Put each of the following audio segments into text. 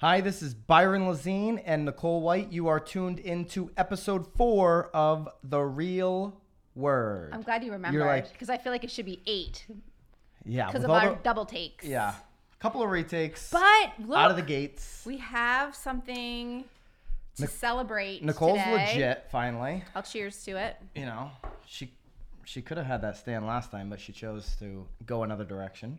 Hi, this is Byron Lazine and Nicole White. You are tuned into episode four of The Real Word. I'm glad you remembered like- because I feel like it should be eight yeah, because of our the- double takes. yeah, a couple of retakes But look, out of the gates. we have something to celebrate. Nicole's today. legit. Finally, I'll cheers to it. you know she she could have had that stand last time, but she chose to go another direction.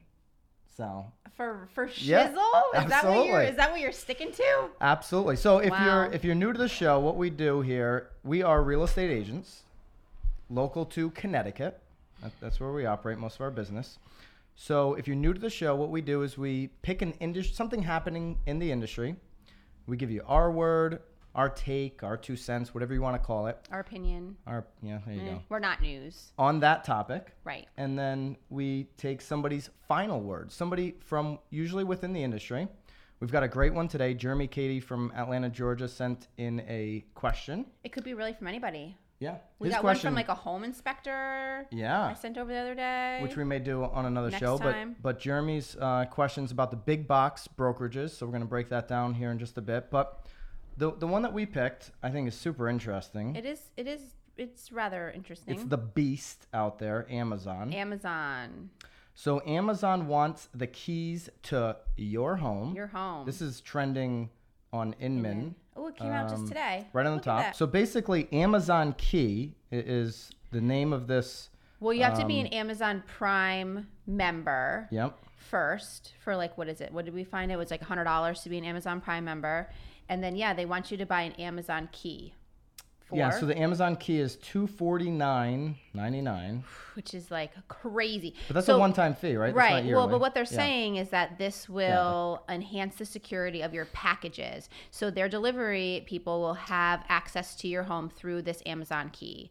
So For for shizzle? Yeah, is that what you're is that what you're sticking to? Absolutely. So if Wow. you're if you're new to the show, what we do here, we are real estate agents, local to Connecticut. That's where we operate most of our business. So if you're new to the show, what we do is we pick an industry, something happening in the industry. We give you our word, our take, our two cents, whatever you want to call it. Our opinion. Our yeah, there you Eh, go. We're not news. On that topic, Right. and then we take somebody's final word, somebody from usually within the industry. We've got a great one today. Jeremy Cady from Atlanta, Georgia, sent in a question. It could be really from anybody. Yeah, We his got question. one from like a home inspector. Yeah. I sent over the other day. which we may do on another Next show. time. But but Jeremy's uh, questions about the big box brokerages. So we're gonna break that down here in just a bit. But the the one that we picked, I think, is super interesting. it is. It is. It's rather interesting. it's the beast out there, Amazon. Amazon. so Amazon wants the keys to your home. Your home. This is trending on Inman, Oh, it came out just um, today. right on the Look at top. So basically, Amazon Key is the name of this. Well, you have to be um, an Amazon Prime member Yep. first for like what is it? What did we find? It was like hundred dollars to be an Amazon Prime member, and then yeah, they want you to buy an Amazon key. For, Yeah. So the Amazon Key is two forty nine ninety nine, which is like crazy. but that's So- a one time fee, right? Right. Well, but what they're Yeah. saying is that this will enhance the security of your packages. So their delivery people will have access to your home through this Amazon key.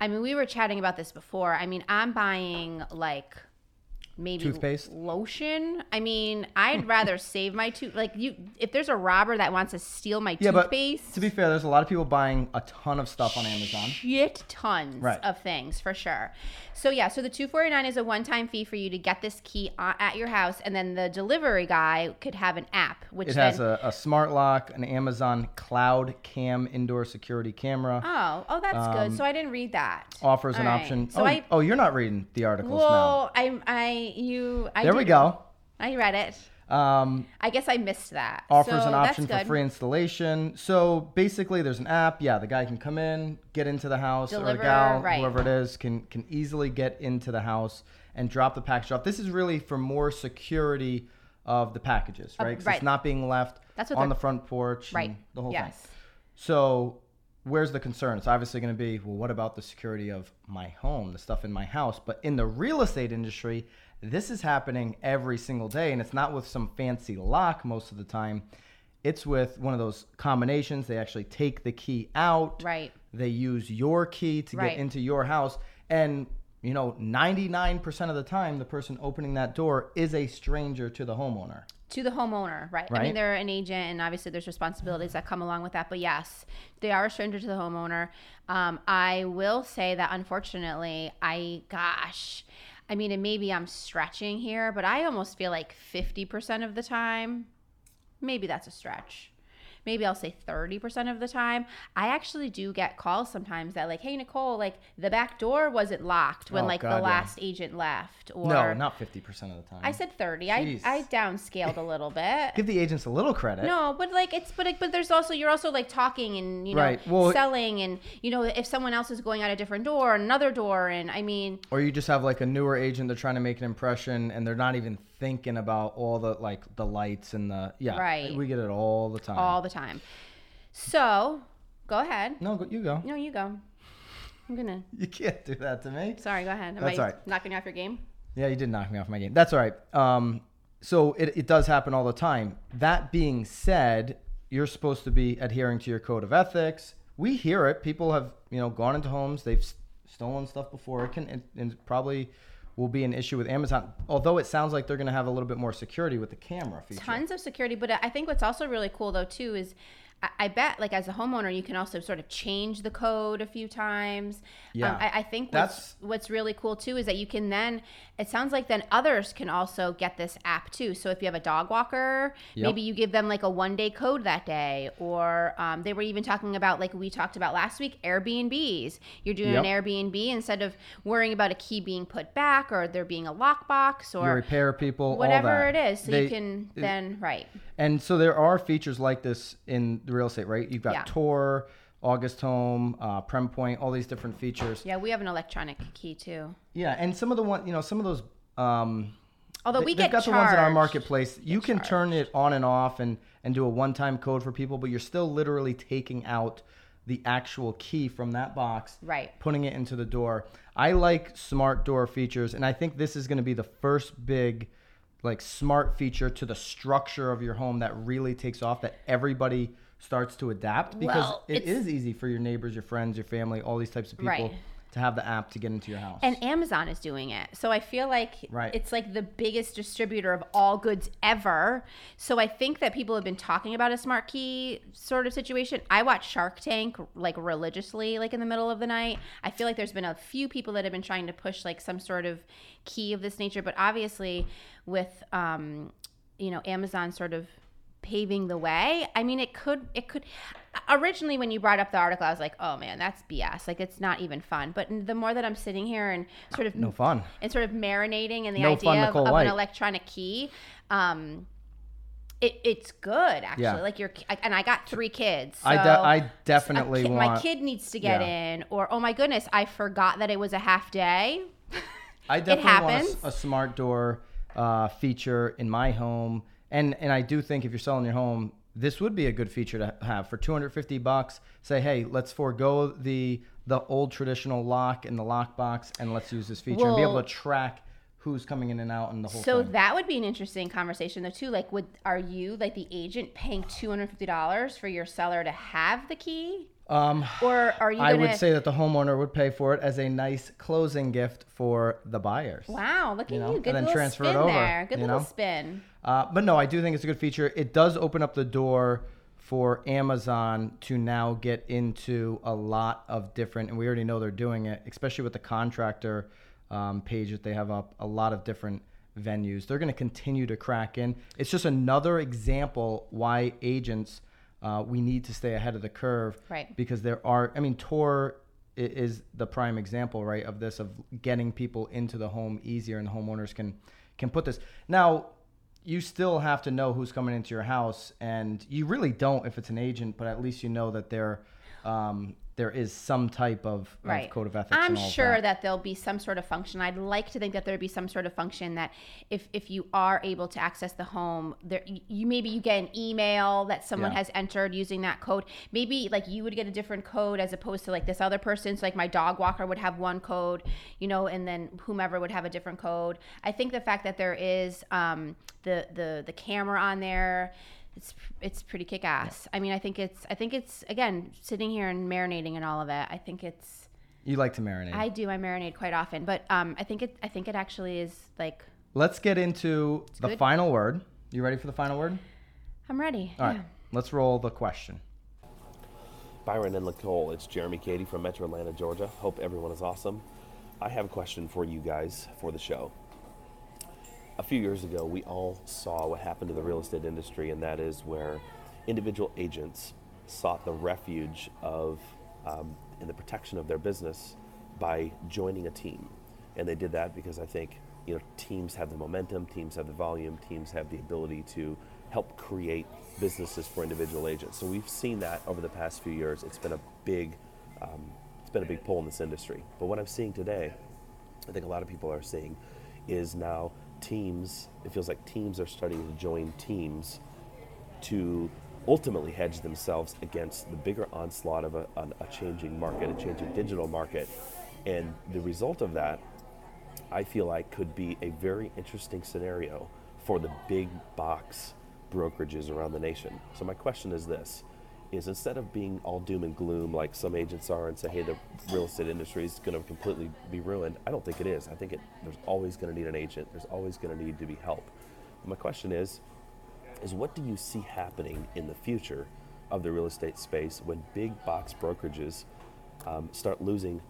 I mean, we were chatting about this before. I mean, I'm buying like maybe Toothpaste? lotion. I mean, I'd rather save my tooth. Like you, if there's a robber that wants to steal my Yeah, but toothpaste, to be fair, there's a lot of people buying a ton of stuff on Amazon. shit tons Right. of things for sure. So yeah, so the 249 is a one-time fee for you to get this key uh, at your house and then the delivery guy could have an app which It then has a, a smart lock, an Amazon Cloud Cam indoor security camera. Oh, oh that's good. Um, so I didn't read that. offers an All right. option. So oh, I oh, you're not reading the articles now. Well, I I you I There we go. I read it. Um, I guess I missed that. offers So an option for free installation. So basically, there's an app. Yeah, the guy can come in, get into the house, or Deliver, a gal, right. whoever it is, can can easily get into the house and drop the package off. This is really for more security of the packages, right? 'Cause right. It's not being left That's on the front porch. Right. The whole yes. thing. So where's the concern? It's obviously going to be, well, what about the security of my home, the stuff in my house? But in the real estate industry, this is happening every single day, and it's not with some fancy lock most of the time. It's with one of those combinations. They actually take the key out. Right. They use your key to Right. get into your house. And, you know, 99% of the time, the person opening that door is a stranger to the homeowner. to the homeowner, right? right? I mean, they're an agent, and obviously there's responsibilities that come along with that. But yes, they are a stranger to the homeowner. Um, I will say that unfortunately, I gosh, I mean, and maybe I'm stretching here, but I almost feel like 50% of the time, maybe that's a stretch. Maybe I'll say 30% of the time. I actually do get calls sometimes that like, "Hey Nicole, like the back door wasn't locked when Oh, like God, the yeah. last agent left." Or no, not 50% of the time. I said 30. I I downscaled a little bit. Give the agents a little credit. No, but like it's but like, but there's also you're also like talking and you know Right. Well- selling and you know if someone else is going out a different door, another door, and I mean Or you just have like a newer agent, they're trying to make an impression and they're not even thinking about all the like the lights and the yeah. Right. We get it all the time. all the time. So go ahead. no, go- you go. No, you go. I'm gonna. You can't do that to me. Sorry, go ahead. Am That's I all right. knocking you off your game? Yeah, you did knock me off my game. That's all right. Um, so it, it does happen all the time. That being said, you're supposed to be adhering to your code of ethics. We hear it. People have you know gone into homes. They've stolen stuff before. It can and, probably will be an issue with Amazon. Although it sounds like they're going to have a little bit more security with the camera feature. Tons of security, but I think what's also really cool though too is I, I bet like as a homeowner, you can also sort of change the code a few times. Yeah. Um, I, I think what's, That's- what's really cool too is that you can then, it sounds like then others can also get this app too. So if you have a dog walker, Yep. maybe you give them like a one day code that day. Or um, they were even talking about, like we talked about last week, Airbnbs. You're doing Yep. an Airbnb instead of worrying about a key being put back or there being a lockbox You or repair people, whatever it is. So They- you can then, right. And so there are features like this in the real estate, right? You've got Yeah. Tor, August Home, uh, Prem Point, all these different features. Yeah, we have an electronic key too. Yeah, and some of the one, you know, some of those. Um, Although they- we they've get got the ones in our charged. marketplace. You can charged. turn it on and off and and do a one-time code for people, but you're still literally taking out the actual key from that box, Right. putting it into the door. I like smart door features, and I think this is going to be the first big, like smart feature to the structure of your home that really takes off. That everybody starts to adapt because Well, it's- easy for your neighbors, your friends, your family, all these types of people Right. To have the app to get into your house. And Amazon is doing it. So I feel like Right. it's like the biggest distributor of all goods ever. So I think that people have been talking about a smart key sort of situation. I watch Shark Tank like religiously, like in the middle of the night. I feel like there's been a few people that have been trying to push like some sort of key of this nature, but obviously with um, you know, Amazon sort of paving the way. I mean, it could, it could. Originally, when you brought up the article, I was like, "Oh man, that's BS. Like, it's not even fun." But the more that I'm sitting here and sort of no fun. and sort of marinating in the No fun, idea of, of an electronic key, um, it, it's good actually. Yeah. Like you're, and I got three kids. I de- I definitely kid- want. my kid needs to get Yeah. in, or oh my goodness, I forgot that it was a half day. I definitely want a a, smart door uh, feature in my home, and and I do think if you're selling your home, this would be a good feature to have for 250 bucks. Say, hey, let's forego the the old traditional lock and the lock box, and let's use this feature and be able to track who's coming in and out and the whole So thing. that would be an interesting conversation though too. Like, would are you like the agent paying two hundred fifty dollars for your seller to have the key, um, or are you? I Gonna, would say that the homeowner would pay for it as a nice closing gift for the buyers. Wow, look at you you! know, and then little transfer it over, there. Good little know? spin. Uh, but no, I do think it's a good feature. It does open up the door for Amazon to now get into a lot of different, and we already know they're doing it, especially with the contractor um, page that they have up, a lot of different venues. They're going to continue to crack in. It's just another example why agents, uh, we need to stay ahead of the curve. Right. Because there are, I mean, Tor is the prime example, right, of this, of getting people into the home easier and homeowners can can put this. Now, you still have to know who's coming into your house, and you really don't if it's an agent, but at least you know that there, um, there is some type of, of right. code of ethics. I'm and all sure that. that. there'll be some sort of function. I'd like to think that there'd be some sort of function that if if you are able to access the home, there you- you maybe you get an email that someone Yeah. has entered using that code. Maybe like you would get a different code as opposed to like this other person. So like my dog walker would have one code, you know, and then whomever would have a different code. I think the fact that there is um, the the the camera on there. It's, it's pretty kick ass. I mean, I think it's I think it's again sitting here and marinating and all of it. I think it's you like to marinate. I do. I marinate quite often, but um, I think it. I think it actually is like Let's get into the good. final word. You ready for the final word? I'm ready. All right. yeah. Let's roll the question. Byron and Nicole, it's Jeremy Cady from Metro Atlanta, Georgia. Hope everyone is awesome. I have a question for you guys for the show. A few years ago, we all saw what happened to the real estate industry, and that is where individual agents sought the refuge of um, and the protection of their business by joining a team. And they did that because I think you know teams have the momentum, teams have the volume, teams have the ability to help create businesses for individual agents. So we've seen that over the past few years. It's been a big, um, it's been a big pull in this industry. But what I'm seeing today, I think a lot of people are seeing, is now teams. It feels like teams are starting to join teams to ultimately hedge themselves against the bigger onslaught of a, a changing market, a changing digital market. And the result of that, I feel like, could be a very interesting scenario for the big box brokerages around the nation. So, my question is this is instead of being all doom and gloom like some agents are and say, hey, the real estate industry is going to completely be ruined, I don't think it is. I think it, there's always going to need an agent, there's always going to need to be help. My question is, is what do you see happening in the future of the real estate space when big box brokerages um, start losing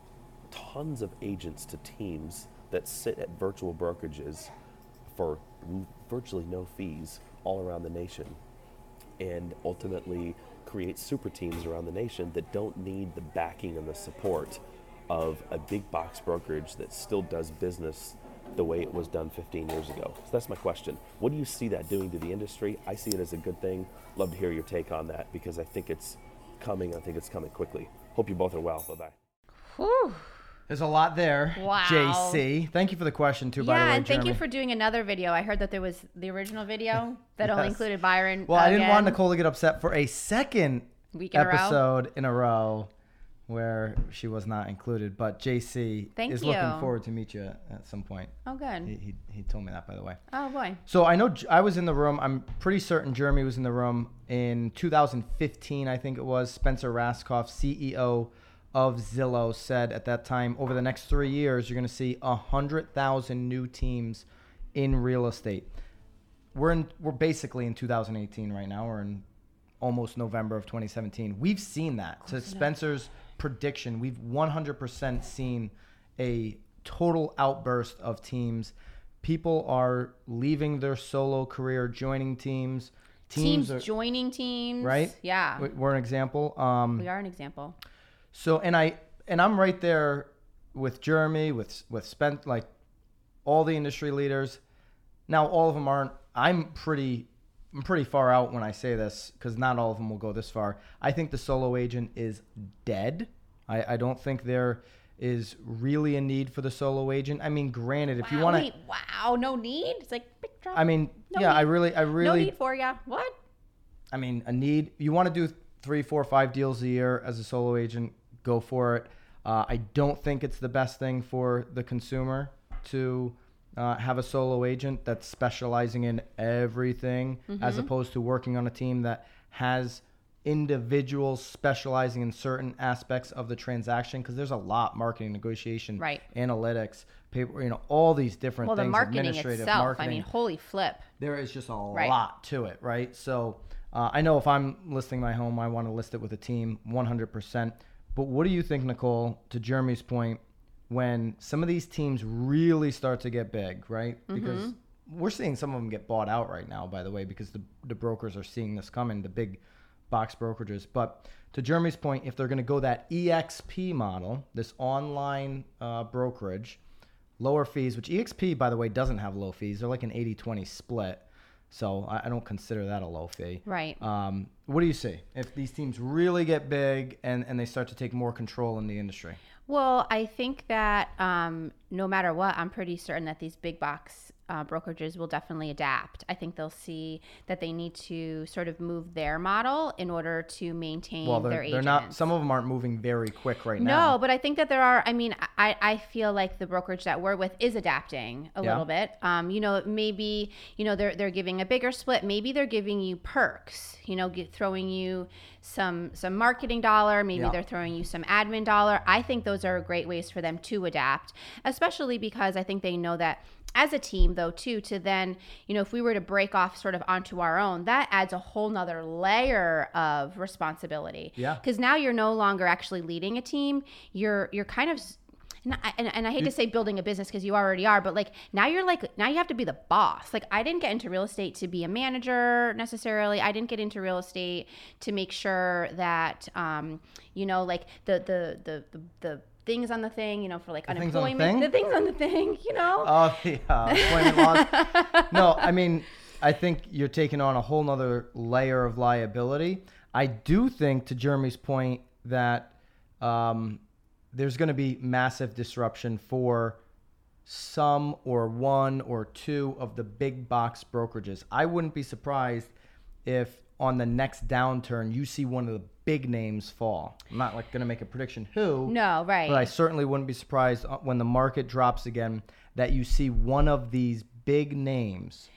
tons of agents to teams that sit at virtual brokerages for virtually no fees all around the nation and ultimately create super teams around the nation that don't need the backing and the support of a big box brokerage that still does business the way it was done 15 years ago. So that's my question. What do you see that doing to the industry? I see it as a good thing. Love to hear your take on that because I think it's coming. I think it's coming quickly. Hope you both are well. Bye bye. There's a lot there. Wow. JC. Thank you for the question too, by the Yeah, way. and thank you for doing another video. I heard that there was the original video that only included Byron. Well, I didn't want. Nicole to get upset for a second Week in a episode in a row where she was not included. But JC Thank is looking forward to meet you at some point. Oh, good. he, he told me that, by the way. Oh boy. So I know I was in the room. I'm pretty certain Jeremy was in the room in 2015, I think it was. Spencer Rascoff, CEO of Zillow, said at that time, over the next three years, you're going to see a 100,000 new teams in real estate. We're in. We're basically in 2018 right now. We're in almost November of 2017. We've seen that. To Spencer's prediction, we've 100% seen a total outburst of teams. People are leaving their solo career, joining teams. Teams, Teams, are, joining teams. right? Yeah. We- We're an example. Um, We are an example. So and I and I'm right there with Jeremy, with with Spent, like all the industry leaders. Now all of them aren't. I'm pretty. I'm pretty far out when I say this because not all of them will go this far. I think the solo agent is dead. I, I don't think there is really a need for the solo agent. I mean, granted, if you want to, wow, no need. It's like big drop. I mean, No yeah, I really, I no really, need for ya. What? I mean, a need. You want to do three, four, five deals a year as a solo agent, go for it. Uh, I don't think it's the best thing for the consumer to uh, have a solo agent that's specializing in everything, as Mm-hmm. opposed to working on a team that has individuals specializing in certain aspects of the transaction. Because there's a lot marketing, negotiation, Right. analytics, paper, you know, all these different Well, the marketing administrative itself. marketing I mean, holy flip. there is just a Right. lot to it, right? So uh, I know if I'm listing my home, I want to list it with a team 100%. But what do you think, Nicole, to Jeremy's point, when some of these teams really start to get big, right? Because we're seeing some of them get bought out right now, by the way, because the, the brokers are seeing this coming, the big box brokerages. But to Jeremy's point, if they're going to go that EXP model, this online uh, brokerage, lower fees, which EXP, by the way, doesn't have low fees. They're like an 80 20 split. So I, I don't consider that a low fee. Right. Um, what do you see if these teams really get big and, and they start to take more control in the industry? Well, I think that um, no matter what, I'm pretty certain that these big box uh, brokerages will definitely adapt. I think they'll see that they need to sort of move their model in order to maintain Well, their they're, agents. they're not, some of them aren't moving very quick right now. No, but I think that there are. I mean, I, I feel like the brokerage that we're with is adapting a Yeah. little bit. Um, you know, maybe you know they're they're giving a bigger split. Maybe they're giving you perks. You know, get, throwing you some some marketing dollar. Maybe Yeah. they're throwing you some admin dollar. I think those are great ways for them to adapt, especially because I think they know that as a team though too to then you know if we were to break off sort of onto our own that adds a whole nother layer of responsibility Yeah. because now you're no longer actually leading a team you're you're kind of s- and I, and, I hate to say building a business because you already are, but like now you're like now you have to be the boss. Like I didn't get into real estate to be a manager necessarily. I didn't get into real estate to make sure that um, you know like the the the the, the things on the thing, you know, for like things the unemployment, thing? the things on the thing, you know. Oh, the employment laws. No, I mean, I think you're taking on a whole nother layer of liability. I do think, to Jeremy's point, that um, there's going to be massive disruption for some or one or two of the big box brokerages. I wouldn't be surprised if on the next downturn you see one of the big names fall. I'm not like going to make a prediction who. no, right. But I certainly wouldn't be surprised uh, when the market drops again that you see one of these big names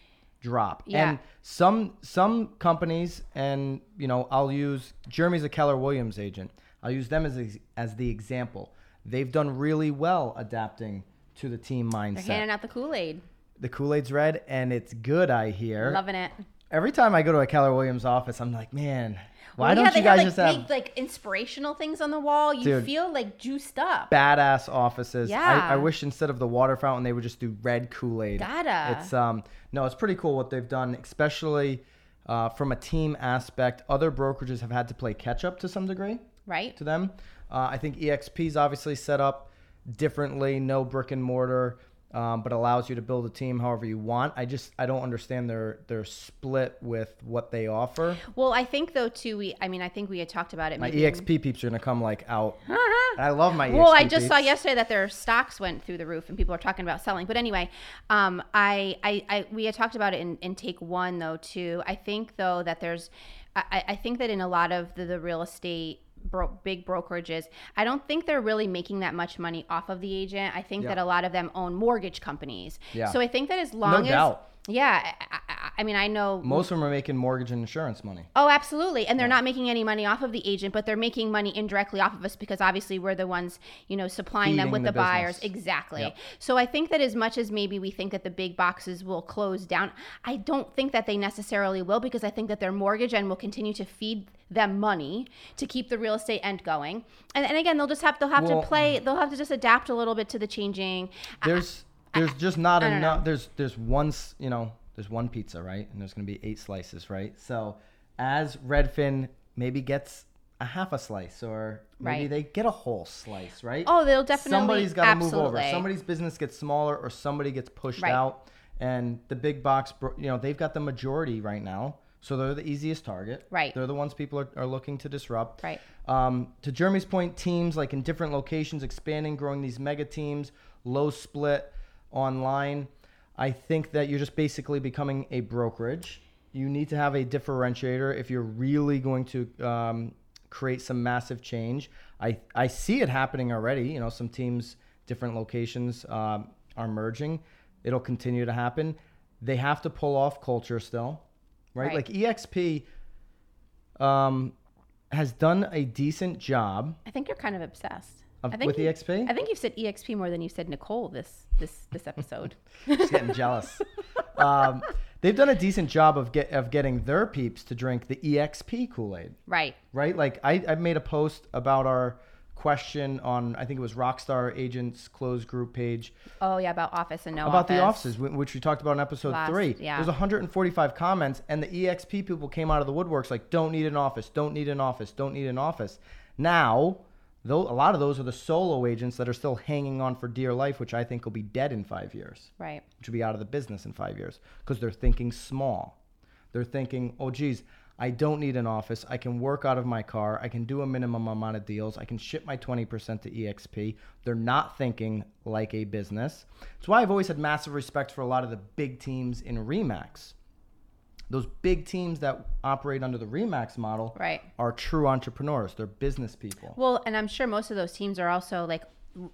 drop. Yeah. And some some companies, and you know, I'll use Jeremy's a Keller Williams agent. I'll use them as a, as the example. They've done really well adapting to the team mindset. They're handing out the Kool Aid, the Kool Aid's red, and it's good. I hear. loving it. every time I go to a Keller Williams office, I'm like, man, why Well, don't yeah, you guys have, just like, have big, like inspirational things on the wall? You Dude. feel like juiced up. badass offices? Yeah. I, I wish instead of the water fountain, they would just do red Kool Aid. Gotta. It's um no, it's pretty cool what they've done, especially uh, from a team aspect. Other brokerages have had to play catch up to some degree. Right? to them. Uh, I think EXP is obviously set up differently, no brick and mortar, um, but allows you to build a team however you want. I just I don't understand their their split with what they offer. Well, I think though too. We, I mean, I think we had talked about it. My in- EXP peeps are gonna come like out. I love my. Well, EXP I just saw yesterday that their stocks went through the roof, and people are talking about selling. But anyway, um, I, I, I, we had talked about it in, in take one though too. I think though that there's, I, I think that in a lot of the, the real estate. Bro- big brokerages. I don't think they're really making that much money off of the agent. I think Yeah. that a lot of them own mortgage companies. Yeah. So I think that as long as doubt. yeah, I, I, I mean, I know Most of them are making mortgage and insurance money. Oh, absolutely. And they're not making any money off of the agent, but they're making money indirectly off of us because obviously we're the ones, you know, supplying them with the, the buyers. Exactly. Yep. So I think that as much as maybe we think that the big boxes will close down, I don't think that they necessarily will because I think that their mortgage end will continue to feed them money to keep the real estate end going. And, and again, they'll just have they'll have Well- to play they'll have to just adapt a little bit to the changing. I- There's there's just not enough. know. There's there's one you know there's one pizza right, and there's gonna be eight slices right. So as Redfin maybe gets a half a slice or maybe Right. they get a whole slice right. Oh, they'll definitely somebody's got to move over. Somebody's business gets smaller or somebody gets pushed Right. out, and the big box you know they've got the majority right now. So they're the easiest target. Right. They're the ones people are, are looking to disrupt. Right. Um, to Jeremy's point, teams like in different locations, expanding, growing these mega teams, low split online. I think that you're just basically becoming a brokerage. You need to have a differentiator if you're really going to um, create some massive change. I, I see it happening already. You know, some teams, different locations um, are merging. It'll continue to happen. They have to pull off culture still, right? Right. Like EXP um, has done a decent job I think you're kind of obsessed. of, I think with you- EXP. I think you've said EXP more than you said Nicole this this this episode. She's getting jealous. Um, they've done a decent job of get of getting their peeps to drink the EXP Kool Aid, right. right? Like I, I made a post about our question on I think it was Rockstar Agents closed group page Oh yeah, about office and no about the offices, which we talked about in episode Last- three. yeah. There's 145 comments, and the EXP people came out of the woodworks like, "Don't need an office. Don't need an office. Don't need an office." Now, though, a lot of those are the solo agents that are still hanging on for dear life, which I think will be dead in five years, Right. which will be out of the business in five years because they're thinking small. They're thinking, "Oh, geez." I don't need an office. I can work out of my car. I can do a minimum amount of deals. I can ship my 20% to EXP. They're not thinking like a business. That's why I've always had massive respect for a lot of the big teams in Remax. Those big teams that operate under the Remax model Right. are true entrepreneurs. They're business people. Well, and I'm sure most of those teams are also like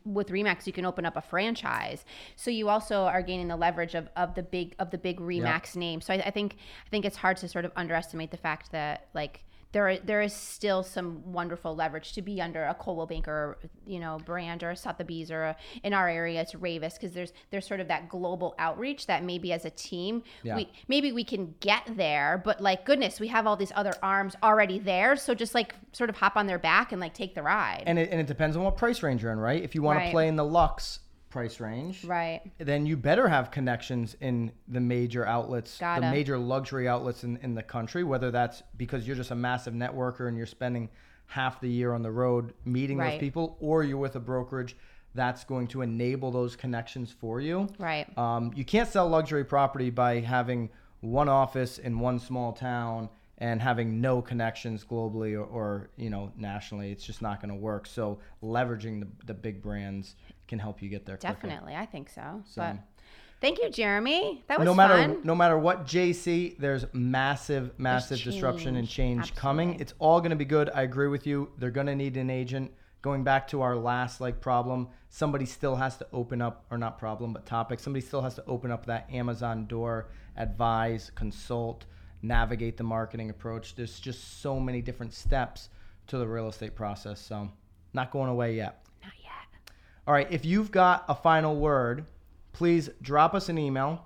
with Remax, you can open up a franchise, so you also are gaining the leverage of, of the big of the big Remax name. So I, I think I think it's hard to sort of underestimate the fact that like there are, there is still some wonderful leverage to be under a Coldwell Banker, you know, brand or a Sotheby's or a, in our area it's Raveis because there's there's sort of that global outreach that maybe as a team Yeah. we maybe we can get there, but like goodness, we have all these other arms already there, so just like sort of hop on their back and like take the ride. And it, and it depends on what price range you're in, right? If you want Right. to play in the Lux price range, right. then you better have connections in the major outlets, Gotta. the major luxury outlets in, in the country, whether that's because you're just a massive networker and you're spending half the year on the road meeting those people, or you're with a brokerage that's going to enable those connections for you. Right. Um, you can't sell luxury property by having one office in one small town and having no connections globally or, or you know nationally. It's just not going to work. So leveraging the, the big brands can help you get there. quicker. Definitely, I think so. So- But thank you, Jeremy. That was no matter fun. no matter what JC, there's massive massive disruption and change. change coming. It's all going to be good. I agree with you. They're going to need an agent. Going back to our last like problem, somebody still has to open up or not problem but topic. Somebody still has to open up that Amazon door, advise, consult, navigate the marketing approach. There's just so many different steps to the real estate process. So, not going away yet. All right, if you've got a final word, please drop us an email.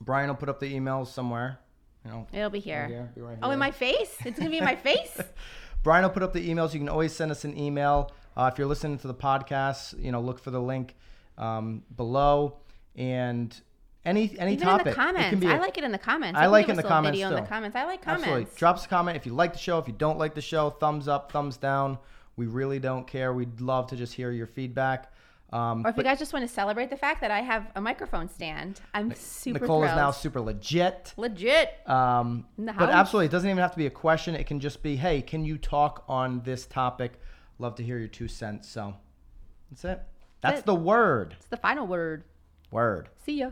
Byron will put up the emails somewhere You know, It'll be right here. here, be right Oh, in my face? It's gonna be in my face. Byron will put up the emails. You can always send us an email. Uh, if you're listening to the podcast, you know, look for the link um, below and any any Even topic. in the comments. can be I a- like it in the comments. I can like in the comments Video in the still. comments. I like comments. Absolutely. Drop us a comment if you like the show. If you don't like the show, thumbs up, thumbs down. We really don't care. We'd love to just hear your feedback. Um, Or if but you guys just want to celebrate the fact that I have a microphone stand, I'm super Nicole thrilled. is now super legit. legit. Um, but absolutely, it doesn't even have to be a question. It can just be, hey, can you talk on this topic? Love to hear your two cents. So that's it. That's it. the word. It's the final word. Word. See ya.